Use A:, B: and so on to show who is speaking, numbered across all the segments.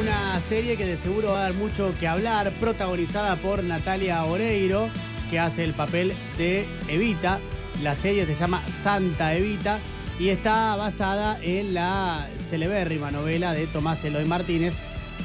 A: una serie que de seguro va a dar mucho que hablar, protagonizada por Natalia Oreiro, que hace el papel de Evita. La serie se llama Santa Evita y está basada en la celebérrima novela de Tomás Eloy Martínez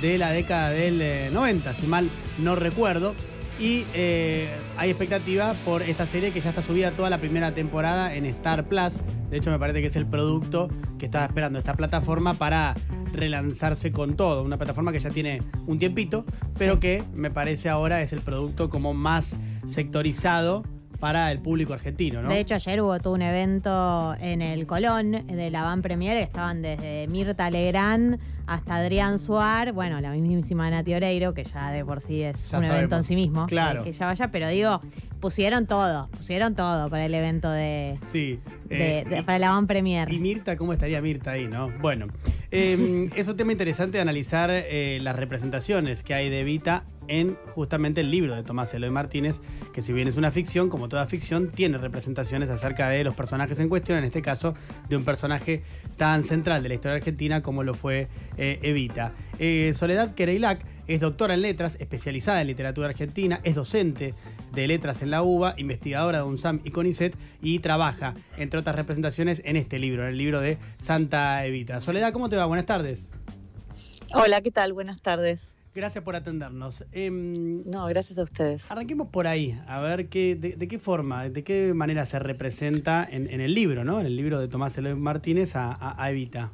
A: de la década del 90, eh, si mal no recuerdo. Y eh, hay expectativa por esta serie que ya está subida toda la primera temporada en Star Plus. De hecho, me parece que es el producto que estaba esperando esta plataforma para relanzarse con todo. Una plataforma que ya tiene un tiempito, pero que me parece ahora es el producto como más sectorizado para el público argentino, ¿no?
B: De hecho, ayer hubo todo un evento en el Colón de la Van Premier, que estaban desde Mirta Legrand hasta Adrián Suar, bueno, la mismísima Nati Oreiro, que ya de por sí es un evento en sí mismo,
A: claro.
B: que, ya vaya, pero digo, pusieron todo, pusieron todo para el evento de,
A: sí,
B: eh, para la Van Premier.
A: Y Mirta, ¿cómo estaría Mirta ahí, no? Bueno, eh, es un tema interesante analizar eh, las representaciones que hay de Evita en justamente el libro de Tomás Eloy Martínez, que si bien es una ficción, como toda ficción, tiene representaciones acerca de los personajes en cuestión, en este caso de un personaje tan central de la historia argentina como lo fue eh, Evita. Eh, Soledad Kereilac es doctora en letras, especializada en literatura argentina, es docente de letras en la UBA, investigadora de UNSAM y CONICET y trabaja, entre otras representaciones, en este libro, en el libro de Santa Evita. Soledad, ¿cómo te va? Buenas tardes.
C: Hola, ¿qué tal? Buenas tardes.
A: Gracias por atendernos.
C: Em, no, gracias a ustedes.
A: Arranquemos por ahí, a ver qué, de, qué forma, de qué manera se representa en, el libro, ¿no? En el libro de Tomás Eloy Martínez a, Evita.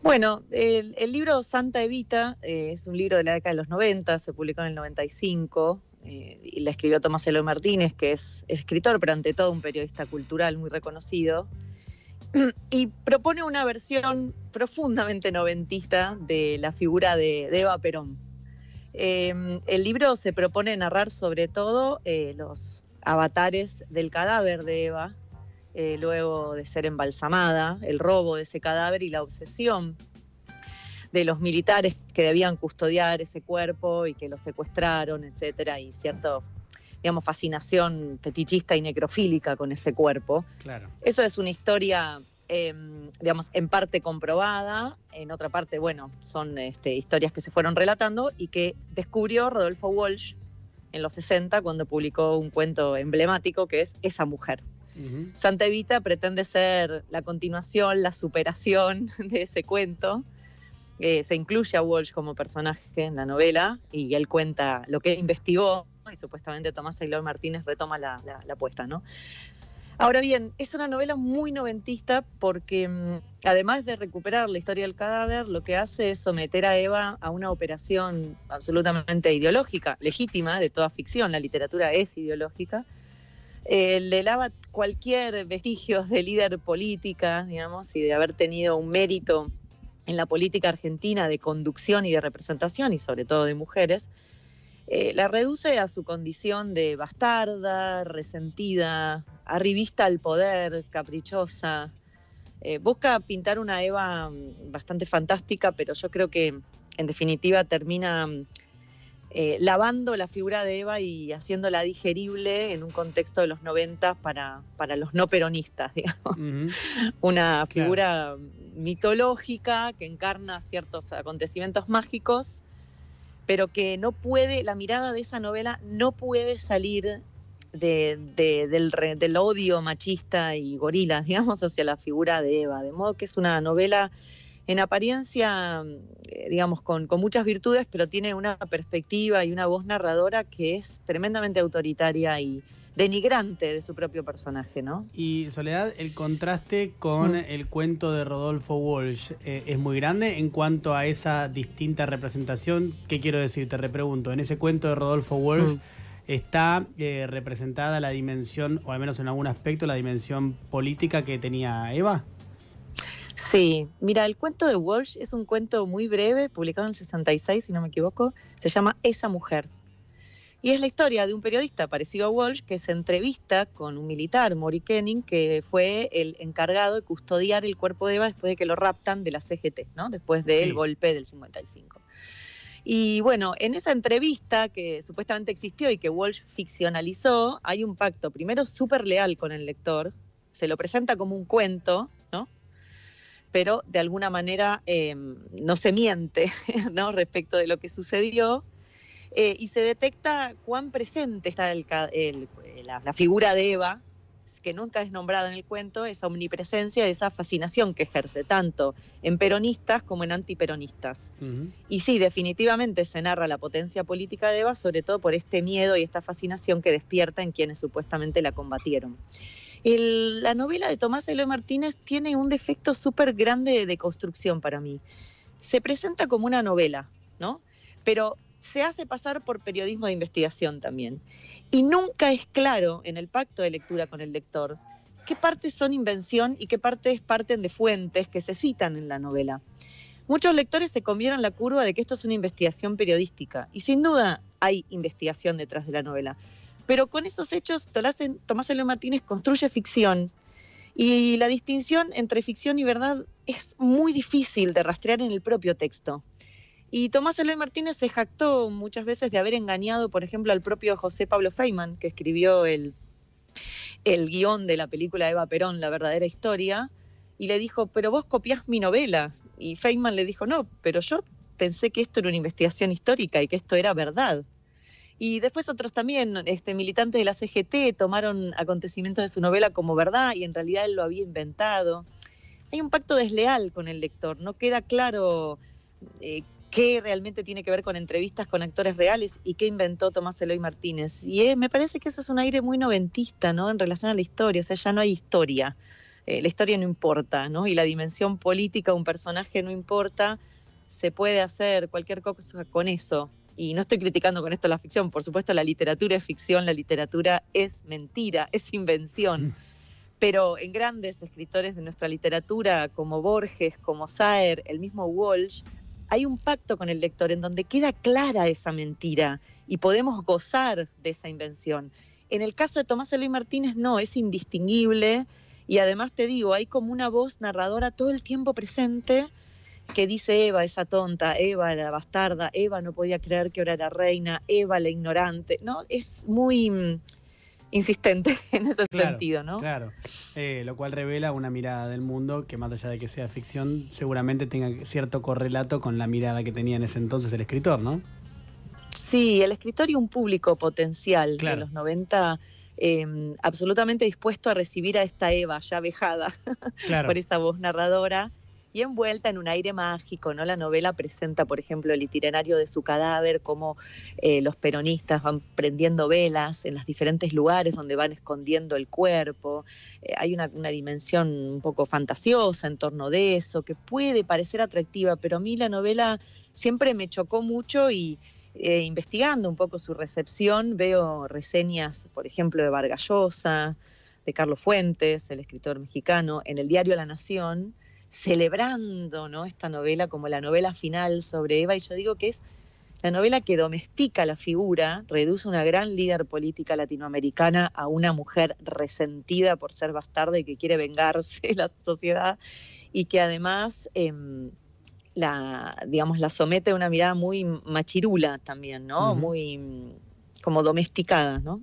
C: Bueno, el, libro Santa Evita eh, es un libro de la década de los 90, se publicó en el 95 eh, y la escribió Tomás Eloy Martínez, que es escritor, pero ante todo un periodista cultural muy reconocido. y propone una versión profundamente noventista de la figura de, Eva Perón. Em, el libro se propone narrar sobre todo eh, los avatares del cadáver de Eva, eh, luego de ser embalsamada, el robo de ese cadáver y la obsesión de los militares que debían custodiar ese cuerpo y que lo secuestraron, etcétera, y cierto digamos, fascinación fetichista y necrofílica con ese cuerpo.
A: Claro.
C: Eso es una historia, em, digamos, en parte comprobada, en otra parte, bueno, son este, historias que se fueron relatando y que descubrió Rodolfo Walsh en los 60 cuando publicó un cuento emblemático que es Esa mujer. Santa Evita pretende ser la continuación, la superación de ese cuento. Eh, se incluye a Walsh como personaje en la novela y él cuenta lo que investigó y supuestamente Tomás Aguilar Martínez retoma la, apuesta, ¿no? Ahora bien, es una novela muy noventista porque mm, además de recuperar la historia del cadáver, lo que hace es someter a Eva a una operación absolutamente ideológica, legítima de toda ficción, la literatura es ideológica, eh, le lava cualquier vestigio de líder política, digamos, y de haber tenido un mérito en la política argentina de conducción y de representación, y sobre todo de mujeres, eh, la reduce a su condición de bastarda, resentida, arribista al poder, caprichosa. Eh, busca pintar una Eva mm, bastante fantástica, pero yo creo que en definitiva termina mm, eh, lavando la figura de Eva y haciéndola digerible en un contexto de los 90 para, para los no peronistas, digamos. Una figura mitológica que encarna ciertos acontecimientos mágicos pero que no puede, la mirada de esa novela no puede salir del, del, odio machista y gorila, digamos, hacia la figura de Eva. De modo que es una novela en apariencia, eh, digamos, con, con, muchas virtudes, pero tiene una perspectiva y una voz narradora que es tremendamente autoritaria y, denigrante de su propio personaje, ¿no?
A: Y Soledad, el contraste con mm. el cuento de Rodolfo Walsh eh, es muy grande en cuanto a esa distinta representación. ¿Qué quiero decir? Te repregunto, en ese cuento de Rodolfo Walsh mm. está eh, representada la dimensión, o al menos en algún aspecto, la dimensión política que tenía Eva.
C: Sí, mira, el cuento de Walsh es un cuento muy breve, publicado en el 66, si no me equivoco, se llama Esa mujer. Y es la historia de un periodista parecido a Walsh que se entrevista con un militar, Mori Kenning, que fue el encargado de custodiar el cuerpo de Eva después de que lo raptan de la CGT, ¿no? después del golpe del 55. Y bueno, en esa entrevista que supuestamente existió y que Walsh ficcionalizó, hay un pacto, primero súper leal con el lector, se lo presenta como un cuento. Pero de alguna manera em, no se miente ¿no? respecto de lo que sucedió. Eh, y se detecta cuán presente está la, figura de Eva, que nunca es nombrada en el cuento, esa omnipresencia, esa fascinación que ejerce tanto en peronistas como en antiperonistas. Y sí, definitivamente se narra la potencia política de Eva, sobre todo por este miedo y esta fascinación que despierta en quienes supuestamente la combatieron la novela de Tomás Eloy Martínez tiene un defecto súper grande de, construcción para mí. Se presenta como una novela, ¿no? Pero se hace pasar por periodismo de investigación también. Y nunca es claro en el pacto de lectura con el lector qué partes son invención y qué partes parten de fuentes que se citan en la novela. Muchos lectores se comieron la curva de que esto es una investigación periodística, y sin duda hay investigación detrás de la novela. Pero con esos hechos, Tomás Eloy Martínez construye ficción. Y la distinción entre ficción y verdad es muy difícil de rastrear en el propio texto. Y Tomás Eloy Martínez se jactó muchas veces de haber engañado, por ejemplo, al propio José Pablo Feynman, que escribió el, el guion de la película Eva Perón, La verdadera historia, y le dijo, pero vos copiás mi novela. Y Feynman le dijo, no, pero yo pensé que esto era una investigación histórica y que esto era verdad. Y después otros también, este, militantes de la CGT, tomaron acontecimientos de su novela como verdad y en realidad él lo había inventado. Hay un pacto desleal con el lector, no queda claro eh, qué realmente tiene que ver con entrevistas con actores reales y qué inventó Tomás Eloy Martínez. Y me parece que eso es un aire muy noventista, ¿no? En relación a la historia, o sea, ya no hay historia. Eh, la historia no importa, ¿no? Y la dimensión política de un personaje no importa. Se puede hacer cualquier cosa con eso y no estoy criticando con esto la ficción, por supuesto la literatura es ficción, la literatura es mentira, es invención. Pero en grandes escritores de nuestra literatura, como Borges, como Saer, el mismo Walsh, hay un pacto con el lector en donde queda clara esa mentira y podemos gozar de esa invención. En el caso de Tomás Eloy Martínez no, es indistinguible y además te digo, hay como una voz narradora todo el tiempo presente que dice Eva, esa tonta, Eva la bastarda, Eva no podía creer que ahora era reina, Eva la ignorante, ¿no? Es muy mm, insistente en ese sentido, ¿no?
A: Claro, eh, lo cual revela una mirada del mundo que más allá de que sea ficción, seguramente tenga cierto correlato con la mirada que tenía en ese entonces el escritor, ¿no?
C: Sí, el escritor y un público potencial de los 90 em, absolutamente dispuesto a recibir a esta Eva ya vejada por esa voz narradora y envuelta en un aire mágico, ¿no? La novela presenta, por ejemplo, el itinerario de su cadáver, cómo eh, los peronistas van prendiendo velas en los diferentes lugares donde van escondiendo el cuerpo. Eh, hay una, dimensión un poco fantasiosa en torno de eso, que puede parecer atractiva, pero a mí la novela siempre me chocó mucho y, eh, investigando un poco su recepción, veo reseñas, por ejemplo, de Vargallosa, de Carlos Fuentes, el escritor mexicano, en el diario La Nación, celebrando ¿no? esta novela como la novela final sobre Eva, y yo digo que es la novela que domestica la figura, reduce una gran líder política latinoamericana a una mujer resentida por ser bastarda y que quiere vengarse de la sociedad, y que además em, la, digamos, la somete a una mirada muy machirula también, ¿no? Muy como domesticada, ¿no?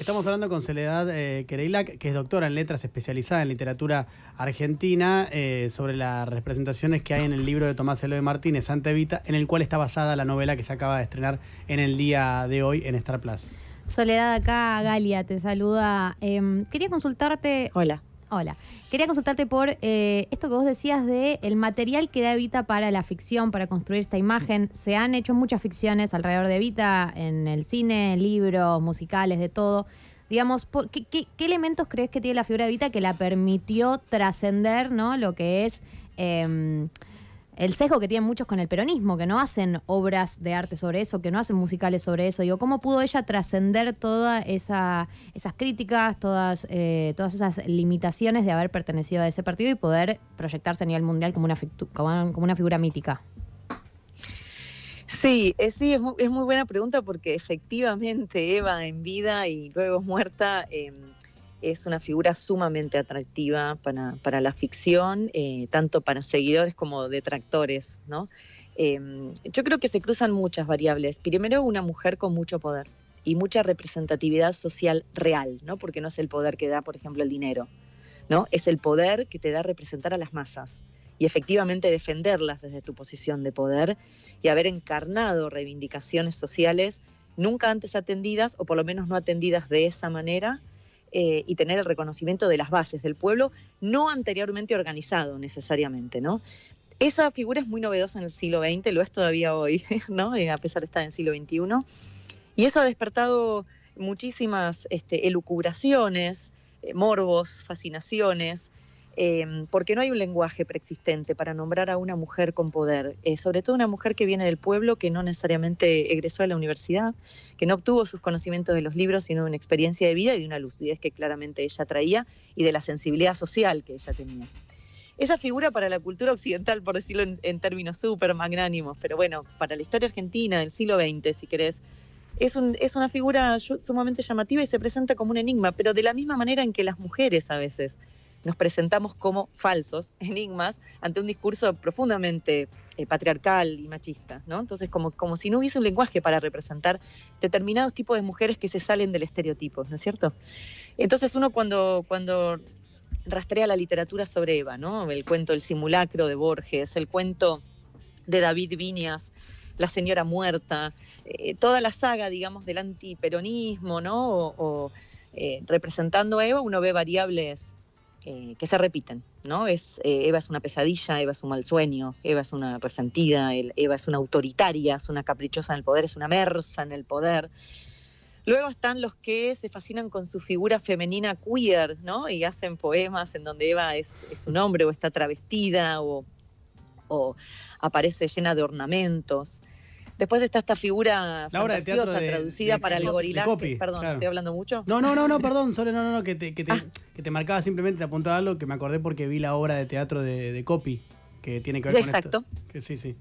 A: Estamos hablando con Soledad eh, que es doctora en letras especializada en literatura argentina, eh, sobre las representaciones que hay en el libro de Tomás Eloy Martínez, Santa Evita, en el cual está basada la novela que se acaba de estrenar en el día de hoy en Star Plus.
B: Soledad, acá Galia te saluda. Em, quería consultarte.
C: Hola.
B: Hola. Quería consultarte por eh, esto que vos decías de el material que da Evita para la ficción, para construir esta imagen. Se han hecho muchas ficciones alrededor de Evita, en el cine, libros, musicales, de todo. Digamos, ¿qué, elementos crees que tiene la figura de Evita que la permitió trascender ¿no? lo que es... Em, el sesgo que tienen muchos con el peronismo, que no hacen obras de arte sobre eso, que no hacen musicales sobre eso. Digo, ¿cómo pudo ella trascender todas esa, esas críticas, todas, eh, todas esas limitaciones de haber pertenecido a ese partido y poder proyectarse a nivel mundial como una, como una figura mítica?
C: Sí, eh, sí, es muy, es muy, buena pregunta porque efectivamente Eva en vida y luego muerta... Eh, es una figura sumamente atractiva para, la ficción, eh, tanto para seguidores como detractores, ¿no? Em, yo creo que se cruzan muchas variables. Primero, una mujer con mucho poder y mucha representatividad social real, ¿no? Porque no es el poder que da, por ejemplo, el dinero, ¿no? Es el poder que te da representar a las masas y efectivamente defenderlas desde tu posición de poder y haber encarnado reivindicaciones sociales nunca antes atendidas o por lo menos no atendidas de esa manera eh, y tener el reconocimiento de las bases del pueblo no anteriormente organizado necesariamente, ¿no? Esa figura es muy novedosa en el siglo XX, lo es todavía hoy, ¿no? Eh, a pesar de estar en el siglo XXI. Y eso ha despertado muchísimas este, elucubraciones, eh, morbos, fascinaciones, Em, porque no hay un lenguaje preexistente para nombrar a una mujer con poder, eh, sobre todo una mujer que viene del pueblo, que no necesariamente egresó a la universidad, que no obtuvo sus conocimientos de los libros, sino de una experiencia de vida y de una lucidez que claramente ella traía y de la sensibilidad social que ella tenía. Esa figura para la cultura occidental, por decirlo en, términos súper magnánimos, pero bueno, para la historia argentina del siglo XX, si querés, es, es, una figura sumamente llamativa y se presenta como un enigma, pero de la misma manera en que las mujeres a veces nos presentamos como falsos enigmas ante un discurso profundamente eh, patriarcal y machista, ¿no? Entonces, como, como si no hubiese un lenguaje para representar determinados tipos de mujeres que se salen del estereotipo, ¿no es cierto? Entonces, uno cuando, cuando rastrea la literatura sobre Eva, ¿no? El cuento El simulacro de Borges, el cuento de David Viñas, La señora muerta, eh, toda la saga, digamos, del antiperonismo, ¿no? O, eh, representando a Eva, uno ve variables eh, que se repiten, ¿no? Es, eh, Eva es una pesadilla, Eva es un mal sueño, Eva es una resentida, Eva es una autoritaria, es una caprichosa en el poder, es una mersa en el poder. Luego están los que se fascinan con su figura femenina queer, ¿no? Y hacen poemas en donde Eva es, un hombre o está travestida o, o aparece llena de ornamentos. Después está esta figura
A: la
C: traducida para el gorilaje. Perdón, estoy hablando mucho.
A: No, no, no, no, perdón, solo no, no, no, que te, que te, ah. que te marcaba simplemente, te apuntaba algo que me acordé porque vi la obra de teatro de, de Copy, que tiene que ver con
C: esto.
A: Que sí, sí.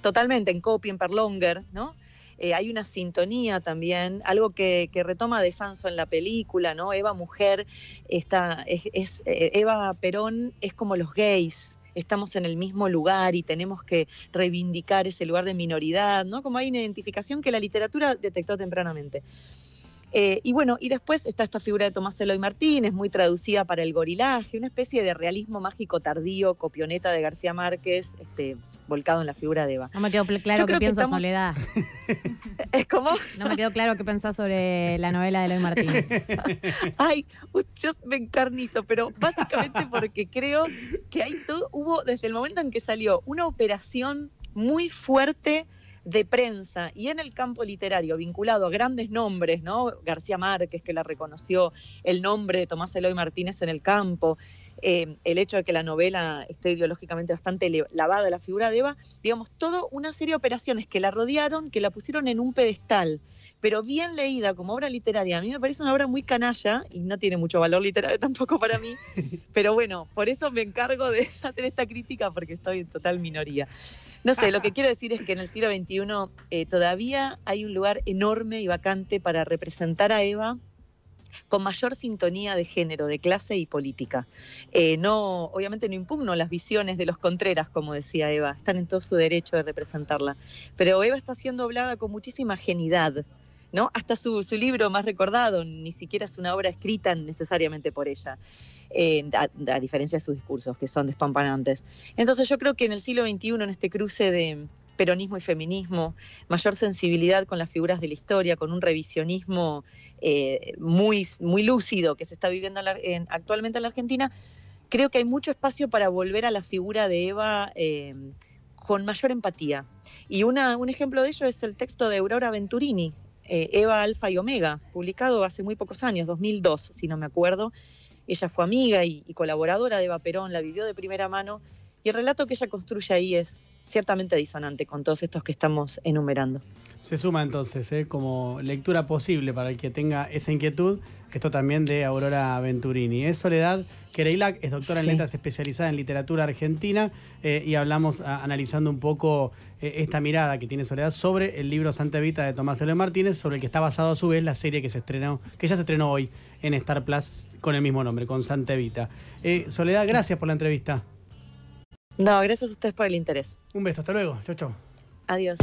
C: Totalmente, en Copy, en Perlonger, ¿no? Eh, hay una sintonía también, algo que, que, retoma de Sanso en la película, ¿no? Eva Mujer, está, es, es eh, Eva Perón es como los gays, estamos en el mismo lugar y tenemos que reivindicar ese lugar de minoridad, ¿no? Como hay una identificación que la literatura detectó tempranamente. Eh, y bueno, y después está esta figura de Tomás Eloy Martínez, muy traducida para el gorilaje, una especie de realismo mágico tardío, copioneta de García Márquez, este, volcado en la figura de Eva.
B: No me quedó claro qué piensa Soledad.
C: ¿Es como?
B: No me quedó claro qué pensás sobre la novela de Eloy Martínez.
C: Ay, yo me encarnizo, pero básicamente porque creo que hay todo, hubo desde el momento en que salió una operación muy fuerte de prensa y en el campo literario vinculado a grandes nombres, ¿no? García Márquez, que la reconoció, el nombre de Tomás Eloy Martínez en el campo, eh, el hecho de que la novela esté ideológicamente bastante lavada la figura de Eva, digamos, todo una serie de operaciones que la rodearon, que la pusieron en un pedestal, pero bien leída como obra literaria. A mí me parece una obra muy canalla y no tiene mucho valor literario tampoco para mí, pero bueno, por eso me encargo de hacer esta crítica porque estoy en total minoría. No sé, lo que quiero decir es que en el siglo XXI eh, todavía hay un lugar enorme y vacante para representar a Eva con mayor sintonía de género, de clase y política. Eh, no, obviamente no impugno las visiones de los Contreras, como decía Eva, están en todo su derecho de representarla, pero Eva está siendo hablada con muchísima genidad. ¿no? Hasta su, libro más recordado, ni siquiera es una obra escrita necesariamente por ella, eh, a, diferencia de sus discursos, que son despampanantes. Entonces yo creo que en el siglo XXI, en este cruce de peronismo y feminismo, mayor sensibilidad con las figuras de la historia, con un revisionismo eh, muy, muy lúcido que se está viviendo actualmente en la Argentina, creo que hay mucho espacio para volver a la figura de Eva eh, con mayor empatía. Y una, un ejemplo de ello es el texto de Aurora Venturini, eh, Eva Alfa y Omega, publicado hace muy pocos años, 2002, si no me acuerdo. Ella fue amiga y, colaboradora de Eva Perón, la vivió de primera mano, y el relato que ella construye ahí es ciertamente disonante con todos estos que estamos enumerando.
A: Se suma entonces, ¿eh? como lectura posible para el que tenga esa inquietud, esto también de Aurora Venturini. Es Soledad Kereilac, es doctora en letras especializada en literatura argentina eh, y hablamos analizando un poco eh, esta mirada que tiene Soledad sobre el libro Santa Evita de Tomás L. Martínez, sobre el que está basado a su vez la serie que se estrenó, que ya se estrenó hoy en Star Plus con el mismo nombre, con Santa Evita. Soledad, gracias por la entrevista.
C: No, gracias a ustedes por el interés.
A: Un beso, hasta luego. Chau, chau.
C: Adiós.